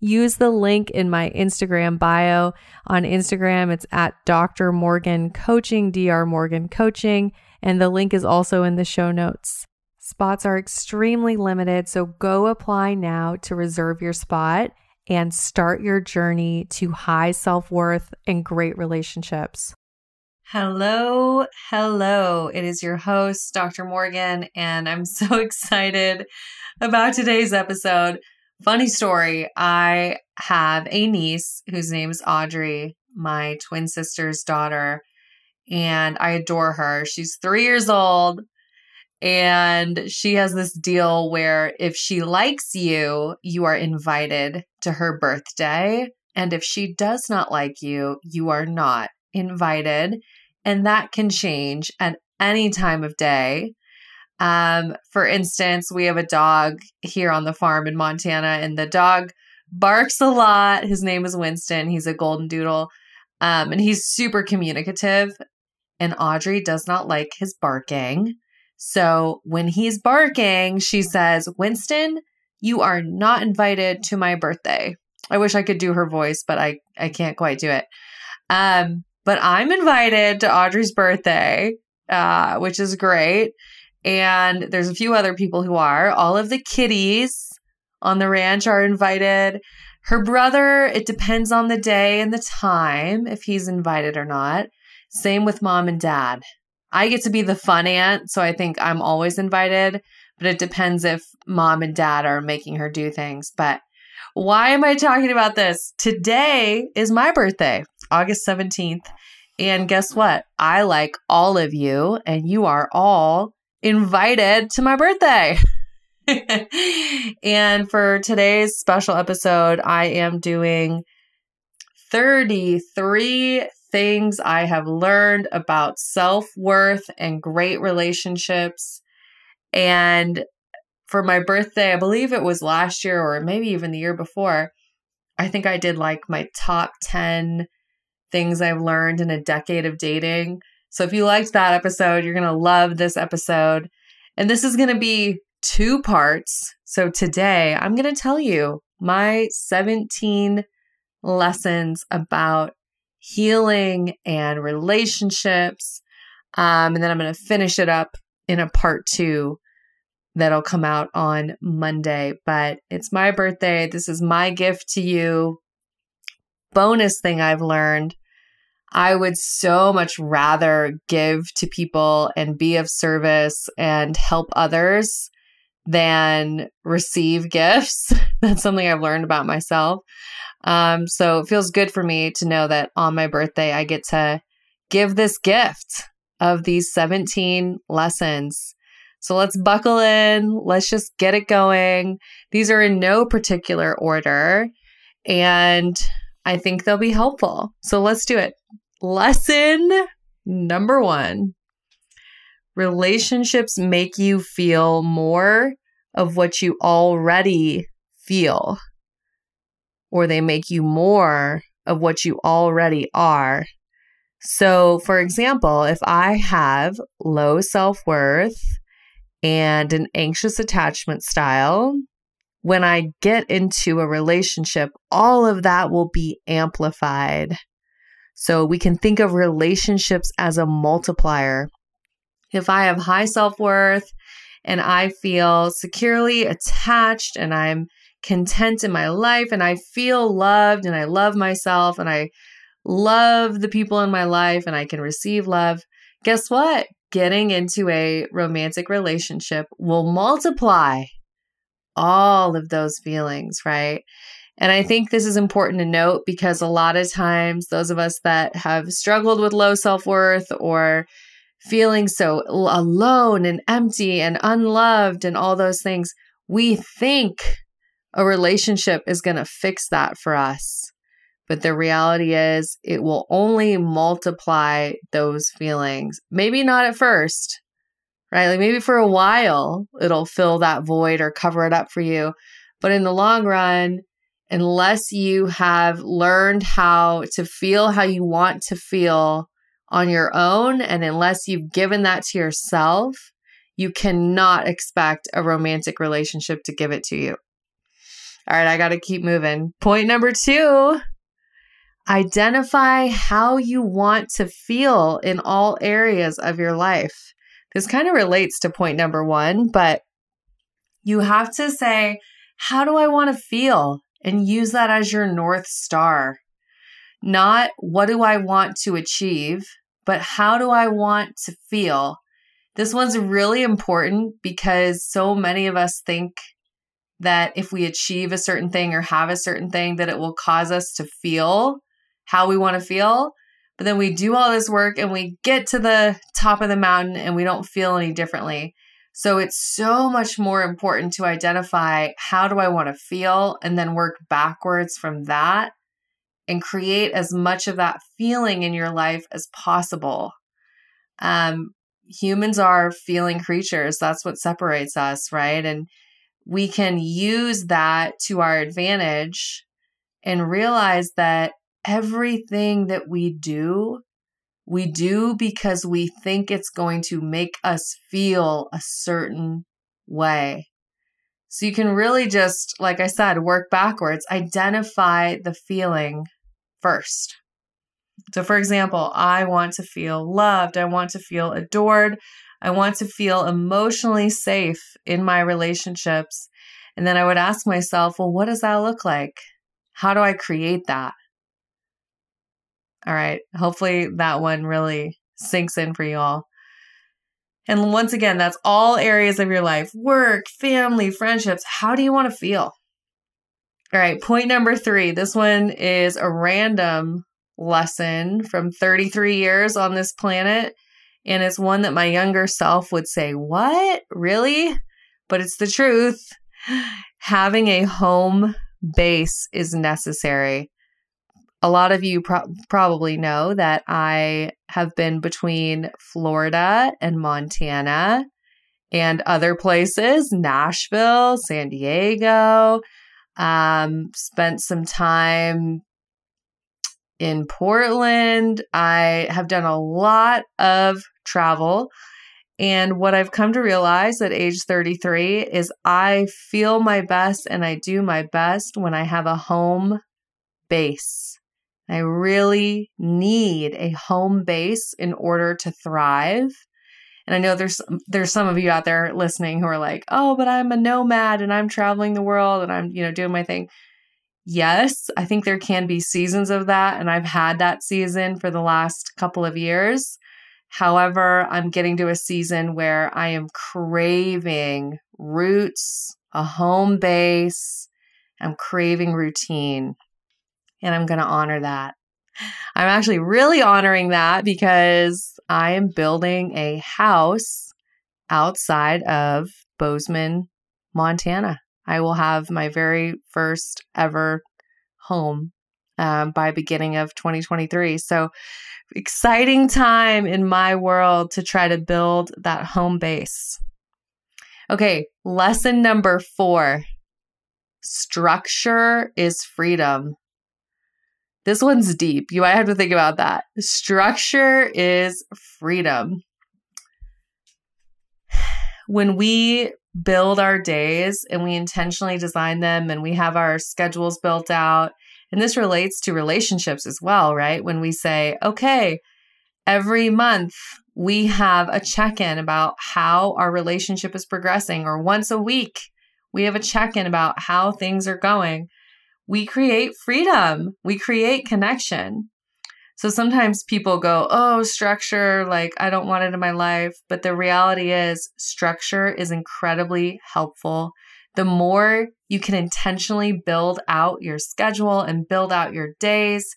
use the link in my Instagram bio. On Instagram, it's at Dr. Morgan Coaching, Dr. Morgan Coaching, and the link is also in the show notes. Spots are extremely limited, so go apply now to reserve your spot and start your journey to high self worth and great relationships. Hello, hello. It is your host, Dr. Morgan, and I'm so excited about today's episode. Funny story I have a niece whose name is Audrey, my twin sister's daughter, and I adore her. She's three years old, and she has this deal where if she likes you, you are invited to her birthday. And if she does not like you, you are not invited. And that can change at any time of day. Um, for instance, we have a dog here on the farm in Montana, and the dog barks a lot. His name is Winston. He's a golden doodle. Um, and he's super communicative. And Audrey does not like his barking. So when he's barking, she says, Winston, you are not invited to my birthday. I wish I could do her voice, but I, I can't quite do it. Um, but I'm invited to Audrey's birthday, uh, which is great. And there's a few other people who are. All of the kitties on the ranch are invited. Her brother, it depends on the day and the time if he's invited or not. Same with mom and dad. I get to be the fun aunt, so I think I'm always invited, but it depends if mom and dad are making her do things. But why am I talking about this? Today is my birthday, August 17th. And guess what? I like all of you, and you are all invited to my birthday. and for today's special episode, I am doing 33 things I have learned about self worth and great relationships. And for my birthday, I believe it was last year or maybe even the year before, I think I did like my top 10 things I've learned in a decade of dating. So if you liked that episode, you're going to love this episode. And this is going to be two parts. So today I'm going to tell you my 17 lessons about healing and relationships. Um, and then I'm going to finish it up in a part two that'll come out on Monday. But it's my birthday. This is my gift to you. Bonus thing I've learned I would so much rather give to people and be of service and help others than receive gifts. That's something I've learned about myself. Um, so it feels good for me to know that on my birthday, I get to give this gift of these 17 lessons. So let's buckle in. Let's just get it going. These are in no particular order, and I think they'll be helpful. So let's do it. Lesson number one relationships make you feel more of what you already feel, or they make you more of what you already are. So, for example, if I have low self worth and an anxious attachment style, when I get into a relationship, all of that will be amplified. So, we can think of relationships as a multiplier. If I have high self worth and I feel securely attached and I'm content in my life and I feel loved and I love myself and I love the people in my life and I can receive love, guess what? Getting into a romantic relationship will multiply all of those feelings, right? And I think this is important to note because a lot of times, those of us that have struggled with low self worth or feeling so alone and empty and unloved and all those things, we think a relationship is going to fix that for us. But the reality is, it will only multiply those feelings. Maybe not at first, right? Like maybe for a while, it'll fill that void or cover it up for you. But in the long run, unless you have learned how to feel how you want to feel on your own, and unless you've given that to yourself, you cannot expect a romantic relationship to give it to you. All right, I got to keep moving. Point number two Identify how you want to feel in all areas of your life. This kind of relates to point number one, but you have to say, How do I want to feel? And use that as your North Star. Not what do I want to achieve, but how do I want to feel? This one's really important because so many of us think that if we achieve a certain thing or have a certain thing, that it will cause us to feel how we want to feel. But then we do all this work and we get to the top of the mountain and we don't feel any differently. So it's so much more important to identify how do I want to feel and then work backwards from that and create as much of that feeling in your life as possible. Um, humans are feeling creatures. That's what separates us, right? And we can use that to our advantage and realize that everything that we do, we do because we think it's going to make us feel a certain way. So you can really just, like I said, work backwards, identify the feeling first. So, for example, I want to feel loved. I want to feel adored. I want to feel emotionally safe in my relationships. And then I would ask myself, well, what does that look like? How do I create that? All right. Hopefully that one really sinks in for you all. And once again, that's all areas of your life work, family, friendships. How do you want to feel? All right. Point number three. This one is a random lesson from 33 years on this planet. And it's one that my younger self would say, What? Really? But it's the truth. Having a home base is necessary a lot of you pro- probably know that I have been between Florida and Montana and other places, Nashville, San Diego. Um, spent some time in Portland. I have done a lot of travel. And what I've come to realize at age 33 is I feel my best and I do my best when I have a home base. I really need a home base in order to thrive. And I know there's there's some of you out there listening who are like, "Oh, but I'm a nomad and I'm traveling the world and I'm, you know, doing my thing." Yes, I think there can be seasons of that and I've had that season for the last couple of years. However, I'm getting to a season where I am craving roots, a home base. I'm craving routine and I'm going to honor that. I'm actually really honoring that because I am building a house outside of Bozeman, Montana. I will have my very first ever home um, by beginning of 2023. So exciting time in my world to try to build that home base. Okay, lesson number four structure is freedom. This one's deep. You might have to think about that. Structure is freedom. When we build our days and we intentionally design them and we have our schedules built out, and this relates to relationships as well, right? When we say, okay, every month we have a check in about how our relationship is progressing, or once a week we have a check in about how things are going we create freedom, we create connection. So sometimes people go, Oh, structure, like I don't want it in my life. But the reality is, structure is incredibly helpful. The more you can intentionally build out your schedule and build out your days,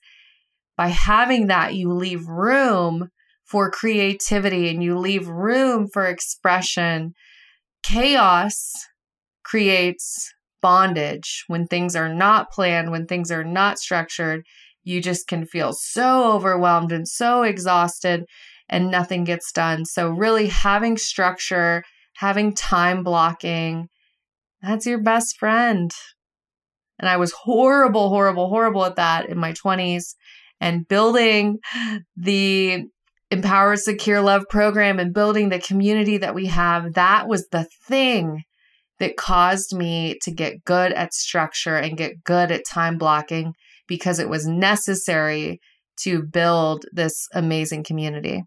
by having that, you leave room for creativity and you leave room for expression. Chaos creates bondage when things are not planned, when things are not structured. You just can feel so overwhelmed and so exhausted, and nothing gets done. So, really, having structure, having time blocking, that's your best friend. And I was horrible, horrible, horrible at that in my 20s. And building the Empower Secure Love program and building the community that we have, that was the thing that caused me to get good at structure and get good at time blocking because it was necessary to build this amazing community.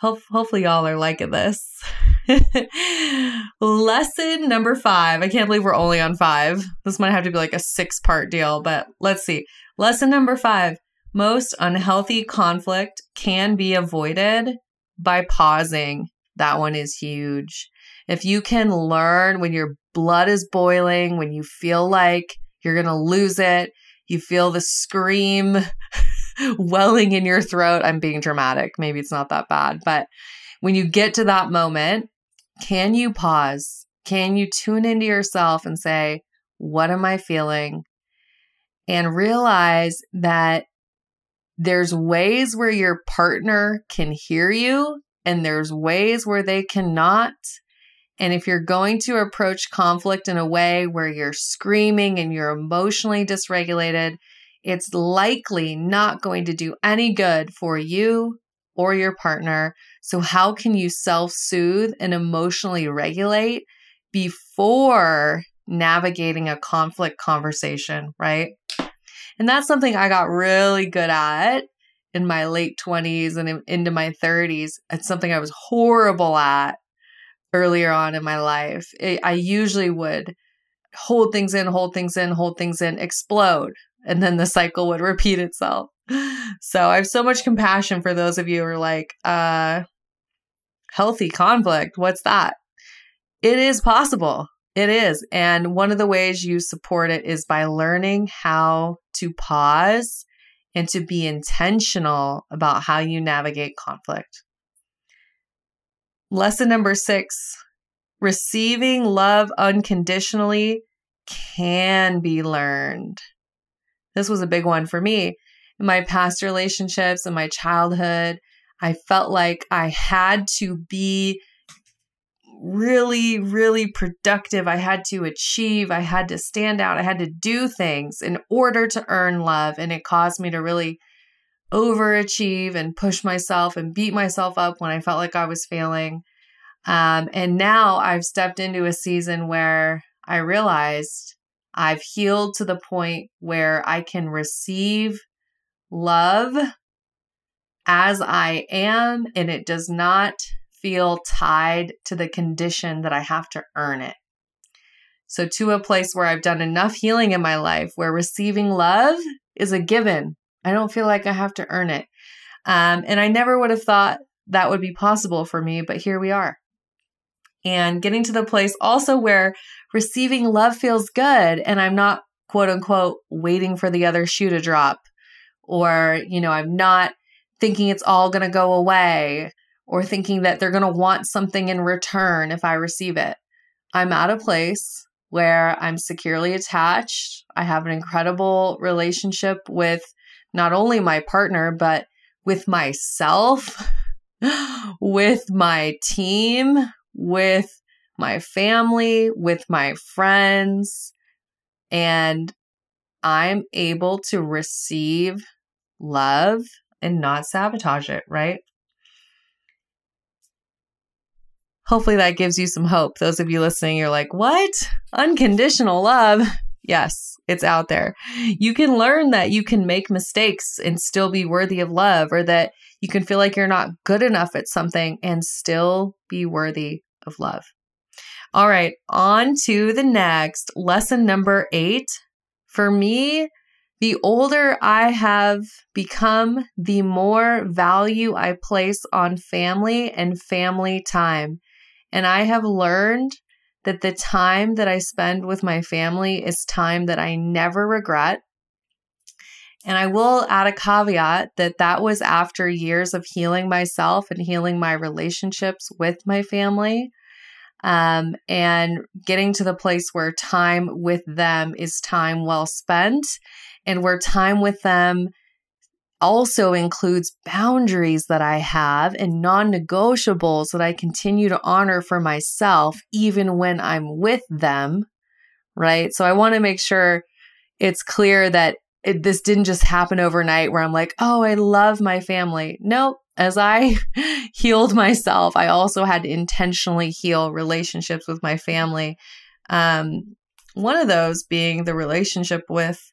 hopefully, y'all are liking this. Lesson number five. I can't believe we're only on five. This might have to be like a six part deal, but let's see. Lesson number five most unhealthy conflict can be avoided by pausing. That one is huge. If you can learn when your blood is boiling, when you feel like you're going to lose it, you feel the scream welling in your throat. I'm being dramatic. Maybe it's not that bad. But when you get to that moment, can you pause? Can you tune into yourself and say, What am I feeling? And realize that there's ways where your partner can hear you and there's ways where they cannot. And if you're going to approach conflict in a way where you're screaming and you're emotionally dysregulated, it's likely not going to do any good for you or your partner. So, how can you self soothe and emotionally regulate before navigating a conflict conversation, right? And that's something I got really good at in my late 20s and into my 30s. It's something I was horrible at earlier on in my life. It, I usually would hold things in, hold things in, hold things in, explode, and then the cycle would repeat itself. So I have so much compassion for those of you who are like, uh, healthy conflict. What's that? It is possible. It is. And one of the ways you support it is by learning how to pause and to be intentional about how you navigate conflict. Lesson number six receiving love unconditionally can be learned. This was a big one for me. In my past relationships, in my childhood, I felt like I had to be really, really productive. I had to achieve, I had to stand out, I had to do things in order to earn love. And it caused me to really overachieve and push myself and beat myself up when I felt like I was failing. Um, and now I've stepped into a season where I realized I've healed to the point where I can receive love as I am, and it does not feel tied to the condition that I have to earn it. So, to a place where I've done enough healing in my life where receiving love is a given. I don't feel like I have to earn it. Um, and I never would have thought that would be possible for me, but here we are. And getting to the place also where receiving love feels good and I'm not quote unquote waiting for the other shoe to drop or, you know, I'm not thinking it's all going to go away or thinking that they're going to want something in return if I receive it. I'm at a place where I'm securely attached. I have an incredible relationship with not only my partner, but with myself, with my team, with my family, with my friends. And I'm able to receive love and not sabotage it, right? Hopefully that gives you some hope. Those of you listening, you're like, what? Unconditional love. Yes, it's out there. You can learn that you can make mistakes and still be worthy of love, or that you can feel like you're not good enough at something and still be worthy of love. All right, on to the next lesson number eight. For me, the older I have become, the more value I place on family and family time. And I have learned that the time that I spend with my family is time that I never regret. And I will add a caveat that that was after years of healing myself and healing my relationships with my family. Um, and getting to the place where time with them is time well spent and where time with them also includes boundaries that I have and non negotiables that I continue to honor for myself, even when I'm with them. Right. So I want to make sure it's clear that it, this didn't just happen overnight where I'm like, oh, I love my family. Nope. As I healed myself, I also had to intentionally heal relationships with my family. Um, one of those being the relationship with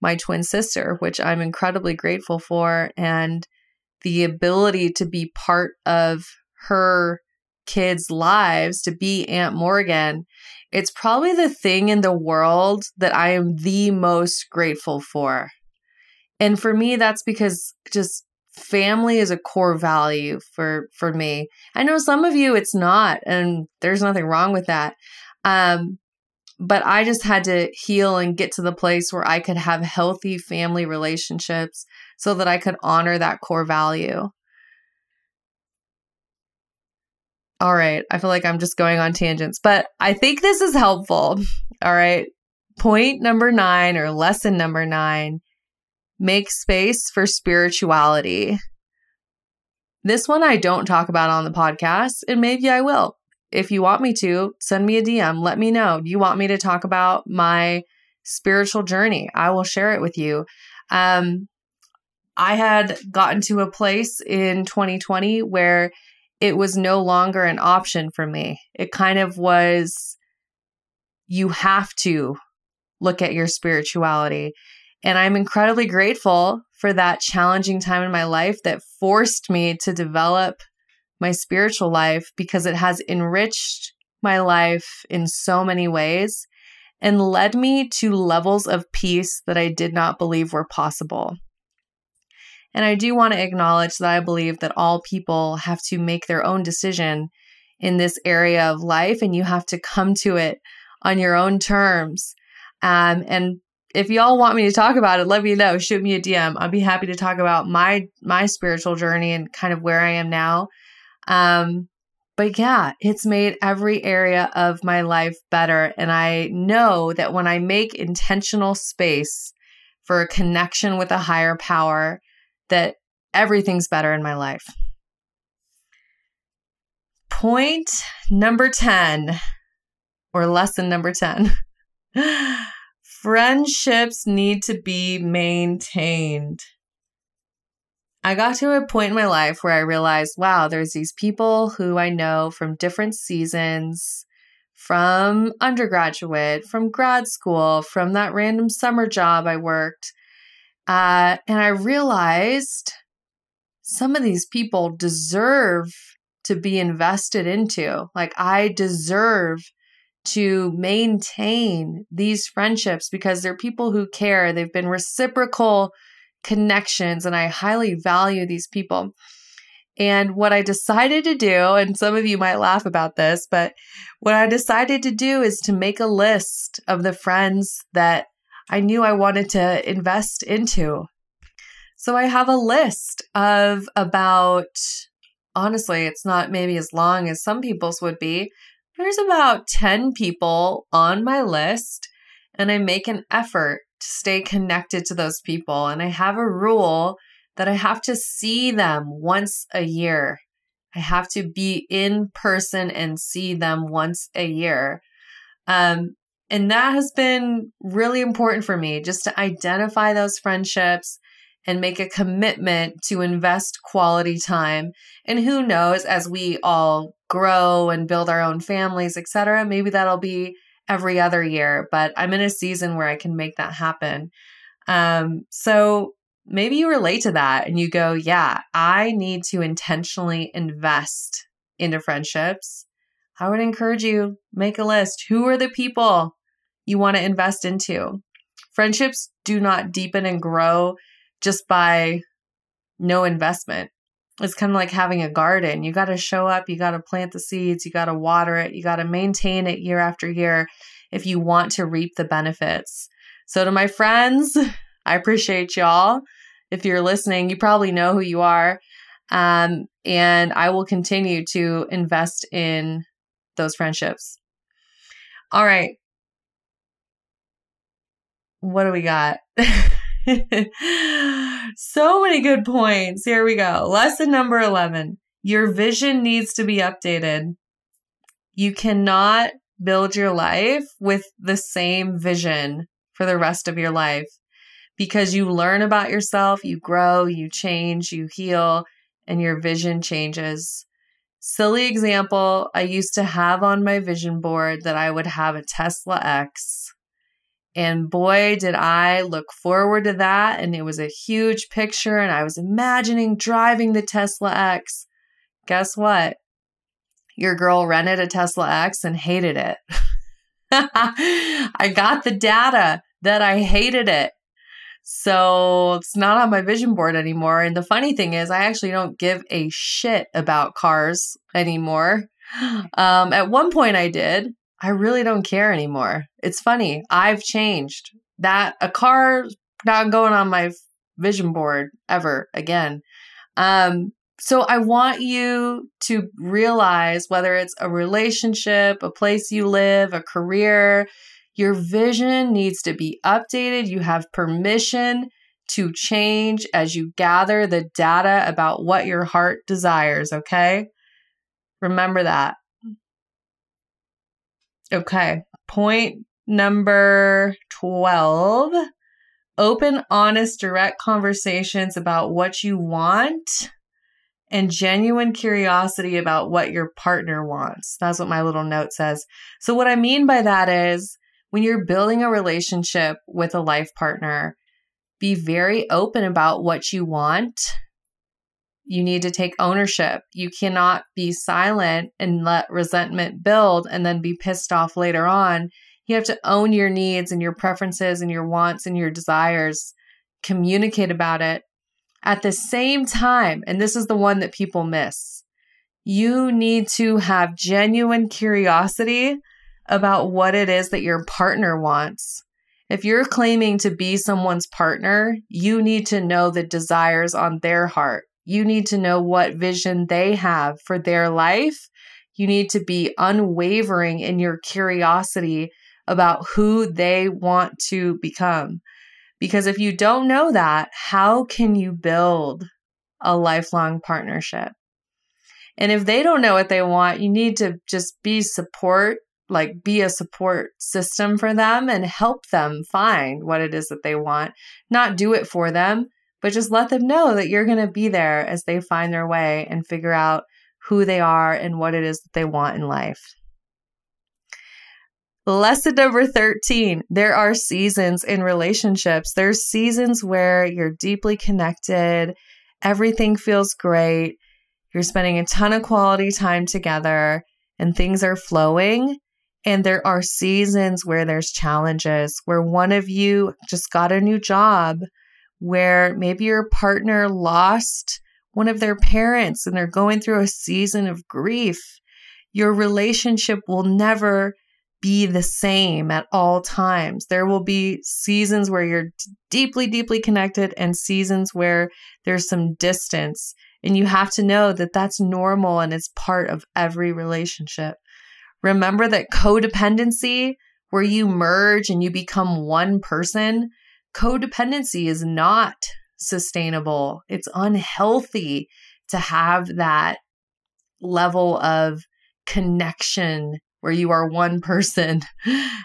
my twin sister, which I'm incredibly grateful for, and the ability to be part of her kids' lives, to be Aunt Morgan. It's probably the thing in the world that I am the most grateful for. And for me, that's because just family is a core value for for me. I know some of you it's not, and there's nothing wrong with that. Um, but I just had to heal and get to the place where I could have healthy family relationships so that I could honor that core value. All right, I feel like I'm just going on tangents, but I think this is helpful. All right. Point number nine or lesson number nine make space for spirituality. This one I don't talk about on the podcast, and maybe I will if you want me to, send me a DM. Let me know. You want me to talk about my spiritual journey? I will share it with you. Um, I had gotten to a place in 2020 where it was no longer an option for me. It kind of was, you have to look at your spirituality. And I'm incredibly grateful for that challenging time in my life that forced me to develop my spiritual life because it has enriched my life in so many ways and led me to levels of peace that I did not believe were possible. And I do want to acknowledge that I believe that all people have to make their own decision in this area of life, and you have to come to it on your own terms. Um, and if y'all want me to talk about it, let me know. Shoot me a DM. I'd be happy to talk about my my spiritual journey and kind of where I am now. Um, but yeah, it's made every area of my life better. And I know that when I make intentional space for a connection with a higher power, that everything's better in my life. Point number 10, or lesson number 10 friendships need to be maintained. I got to a point in my life where I realized, wow, there's these people who I know from different seasons, from undergraduate, from grad school, from that random summer job I worked. Uh, and I realized some of these people deserve to be invested into. Like, I deserve to maintain these friendships because they're people who care. They've been reciprocal connections, and I highly value these people. And what I decided to do, and some of you might laugh about this, but what I decided to do is to make a list of the friends that I knew I wanted to invest into. So I have a list of about, honestly, it's not maybe as long as some people's would be. There's about 10 people on my list, and I make an effort to stay connected to those people. And I have a rule that I have to see them once a year. I have to be in person and see them once a year. Um, and that has been really important for me just to identify those friendships and make a commitment to invest quality time. And who knows, as we all grow and build our own families, etc., maybe that'll be every other year. But I'm in a season where I can make that happen. Um, so maybe you relate to that and you go, yeah, I need to intentionally invest into friendships. I would encourage you make a list. Who are the people you want to invest into? Friendships do not deepen and grow just by no investment. It's kind of like having a garden. You got to show up, you got to plant the seeds, you got to water it, you got to maintain it year after year if you want to reap the benefits. So, to my friends, I appreciate y'all. If you're listening, you probably know who you are. Um, and I will continue to invest in those friendships. All right. What do we got? so many good points. Here we go. Lesson number 11 Your vision needs to be updated. You cannot build your life with the same vision for the rest of your life because you learn about yourself, you grow, you change, you heal, and your vision changes. Silly example I used to have on my vision board that I would have a Tesla X. And boy, did I look forward to that. And it was a huge picture, and I was imagining driving the Tesla X. Guess what? Your girl rented a Tesla X and hated it. I got the data that I hated it. So it's not on my vision board anymore. And the funny thing is, I actually don't give a shit about cars anymore. Um, at one point, I did. I really don't care anymore. It's funny. I've changed. That a car not going on my vision board ever again. Um, so I want you to realize whether it's a relationship, a place you live, a career, your vision needs to be updated. You have permission to change as you gather the data about what your heart desires, okay? Remember that. Okay, point number 12 open, honest, direct conversations about what you want and genuine curiosity about what your partner wants. That's what my little note says. So, what I mean by that is when you're building a relationship with a life partner, be very open about what you want. You need to take ownership. You cannot be silent and let resentment build and then be pissed off later on. You have to own your needs and your preferences and your wants and your desires. Communicate about it. At the same time, and this is the one that people miss, you need to have genuine curiosity about what it is that your partner wants. If you're claiming to be someone's partner, you need to know the desires on their heart. You need to know what vision they have for their life. You need to be unwavering in your curiosity about who they want to become. Because if you don't know that, how can you build a lifelong partnership? And if they don't know what they want, you need to just be support like be a support system for them and help them find what it is that they want. Not do it for them, but just let them know that you're going to be there as they find their way and figure out who they are and what it is that they want in life. Lesson number 13 there are seasons in relationships. There's seasons where you're deeply connected everything feels great. You're spending a ton of quality time together and things are flowing. And there are seasons where there's challenges, where one of you just got a new job, where maybe your partner lost one of their parents and they're going through a season of grief. Your relationship will never be the same at all times. There will be seasons where you're deeply, deeply connected and seasons where there's some distance. And you have to know that that's normal and it's part of every relationship. Remember that codependency, where you merge and you become one person, codependency is not sustainable. It's unhealthy to have that level of connection where you are one person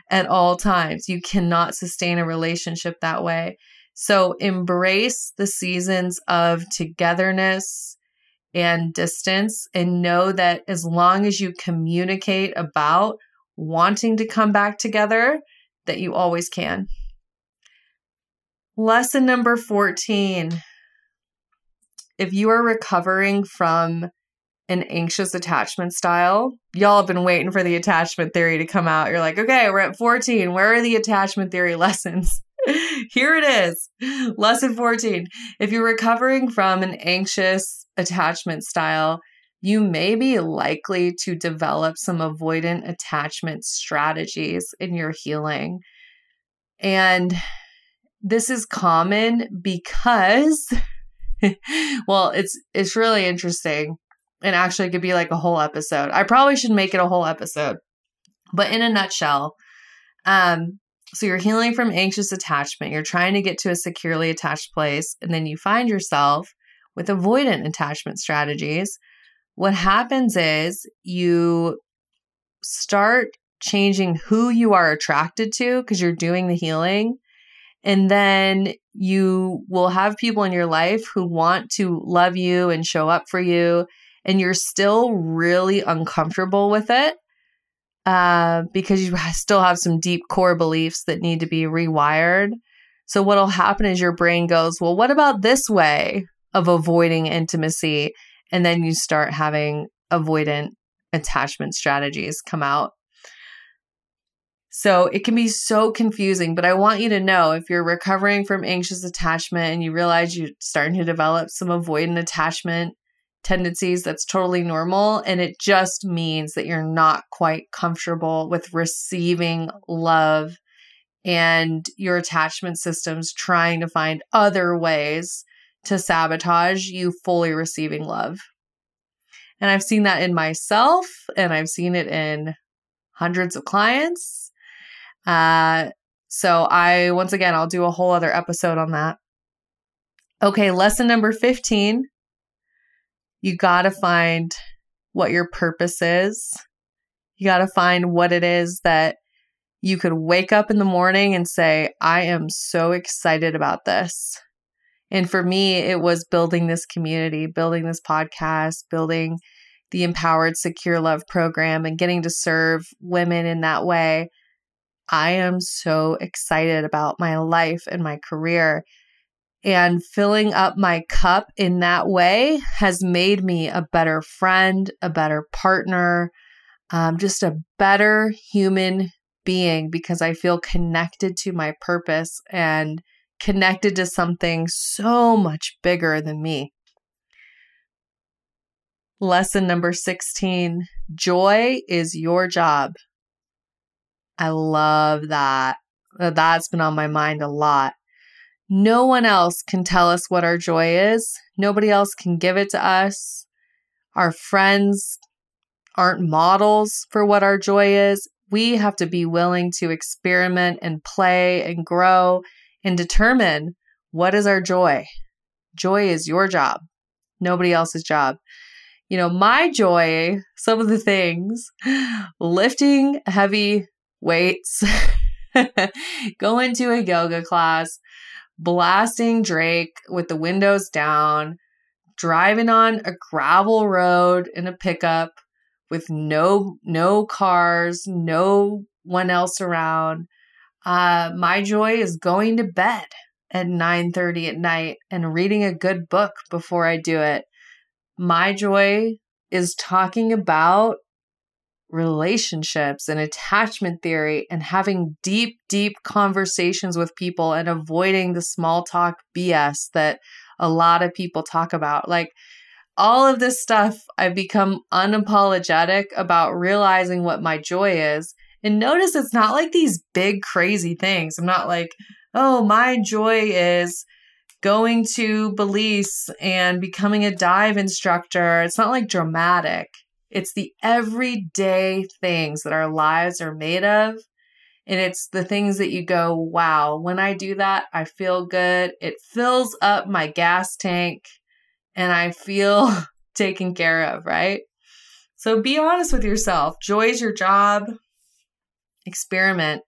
at all times. You cannot sustain a relationship that way. So embrace the seasons of togetherness and distance and know that as long as you communicate about wanting to come back together, that you always can. Lesson number 14. If you are recovering from an anxious attachment style. Y'all have been waiting for the attachment theory to come out. You're like, okay, we're at 14. Where are the attachment theory lessons? Here it is. Lesson 14. If you're recovering from an anxious attachment style, you may be likely to develop some avoidant attachment strategies in your healing. And this is common because well, it's it's really interesting and actually could be like a whole episode. I probably should make it a whole episode. But in a nutshell, um, so you're healing from anxious attachment. You're trying to get to a securely attached place, and then you find yourself with avoidant attachment strategies. What happens is you start changing who you are attracted to because you're doing the healing. And then you will have people in your life who want to love you and show up for you and you're still really uncomfortable with it uh, because you still have some deep core beliefs that need to be rewired. So, what'll happen is your brain goes, Well, what about this way of avoiding intimacy? And then you start having avoidant attachment strategies come out. So it can be so confusing, but I want you to know if you're recovering from anxious attachment and you realize you're starting to develop some avoidant attachment tendencies that's totally normal. And it just means that you're not quite comfortable with receiving love and your attachment system's trying to find other ways to sabotage you fully receiving love. And I've seen that in myself and I've seen it in hundreds of clients. Uh, so I, once again, I'll do a whole other episode on that. Okay, lesson number 15 you got to find what your purpose is. You got to find what it is that you could wake up in the morning and say, I am so excited about this. And for me, it was building this community, building this podcast, building the Empowered Secure Love program, and getting to serve women in that way. I am so excited about my life and my career. And filling up my cup in that way has made me a better friend, a better partner, um, just a better human being because I feel connected to my purpose and connected to something so much bigger than me. Lesson number 16 Joy is your job. I love that. Uh, that's been on my mind a lot. No one else can tell us what our joy is. Nobody else can give it to us. Our friends aren't models for what our joy is. We have to be willing to experiment and play and grow and determine what is our joy. Joy is your job, nobody else's job. You know, my joy, some of the things, lifting heavy weights, going to a yoga class, blasting Drake with the windows down, driving on a gravel road in a pickup with no no cars, no one else around. Uh, my joy is going to bed at 9:30 at night and reading a good book before I do it. My joy is talking about relationships and attachment theory and having deep, deep conversations with people and avoiding the small talk BS that a lot of people talk about. Like all of this stuff, I've become unapologetic about realizing what my joy is. And notice it's not like these big, crazy things. I'm not like, oh, my joy is going to Belize and becoming a dive instructor. It's not like dramatic. It's the everyday things that our lives are made of. And it's the things that you go, wow, when I do that, I feel good. It fills up my gas tank and I feel taken care of, right? So be honest with yourself. Joy is your job. Experiment.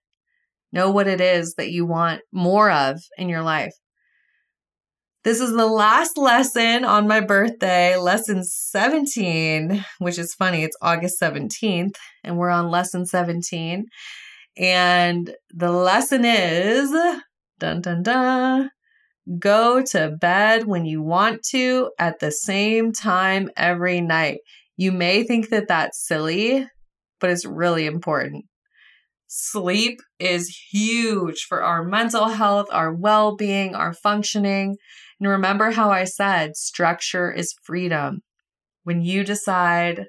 Know what it is that you want more of in your life. This is the last lesson on my birthday, lesson 17, which is funny. It's August 17th, and we're on lesson 17. And the lesson is dun dun dun go to bed when you want to at the same time every night. You may think that that's silly, but it's really important. Sleep is huge for our mental health, our well being, our functioning. And remember how I said structure is freedom. When you decide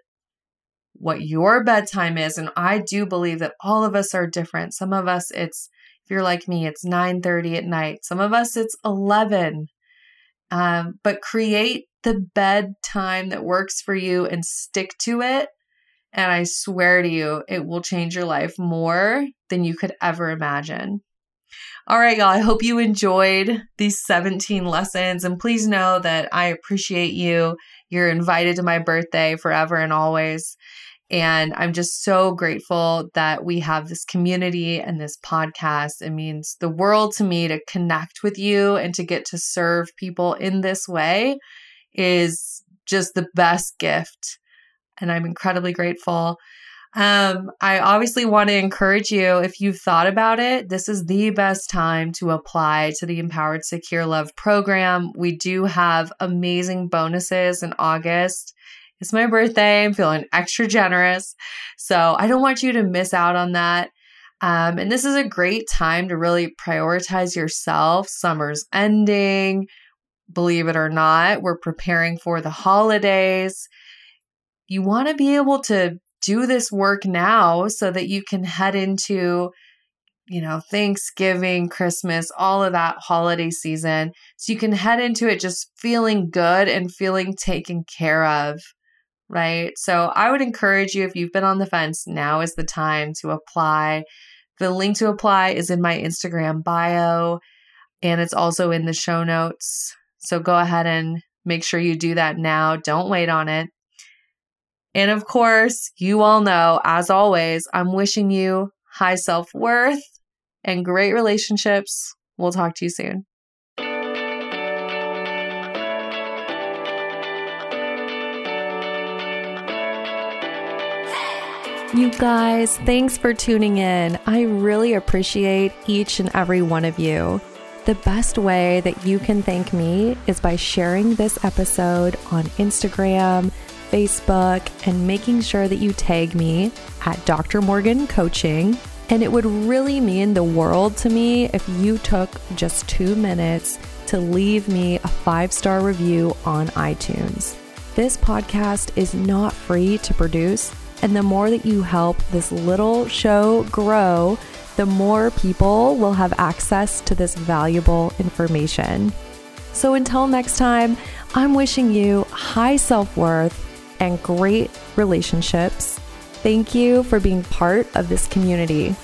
what your bedtime is, and I do believe that all of us are different. Some of us, it's, if you're like me, it's 9.30 at night. Some of us, it's 11. Um, but create the bedtime that works for you and stick to it. And I swear to you, it will change your life more than you could ever imagine. All right, y'all. I hope you enjoyed these 17 lessons. And please know that I appreciate you. You're invited to my birthday forever and always. And I'm just so grateful that we have this community and this podcast. It means the world to me to connect with you and to get to serve people in this way is just the best gift. And I'm incredibly grateful. Um, I obviously want to encourage you if you've thought about it, this is the best time to apply to the Empowered Secure Love program. We do have amazing bonuses in August. It's my birthday. I'm feeling extra generous. So I don't want you to miss out on that. Um, and this is a great time to really prioritize yourself. Summer's ending. Believe it or not, we're preparing for the holidays. You want to be able to do this work now so that you can head into you know Thanksgiving, Christmas, all of that holiday season so you can head into it just feeling good and feeling taken care of right? So I would encourage you if you've been on the fence, now is the time to apply. The link to apply is in my Instagram bio and it's also in the show notes. So go ahead and make sure you do that now. Don't wait on it. And of course, you all know, as always, I'm wishing you high self worth and great relationships. We'll talk to you soon. You guys, thanks for tuning in. I really appreciate each and every one of you. The best way that you can thank me is by sharing this episode on Instagram Facebook, and making sure that you tag me at Dr. Morgan Coaching. And it would really mean the world to me if you took just two minutes to leave me a five star review on iTunes. This podcast is not free to produce, and the more that you help this little show grow, the more people will have access to this valuable information. So until next time, I'm wishing you high self worth and great relationships. Thank you for being part of this community.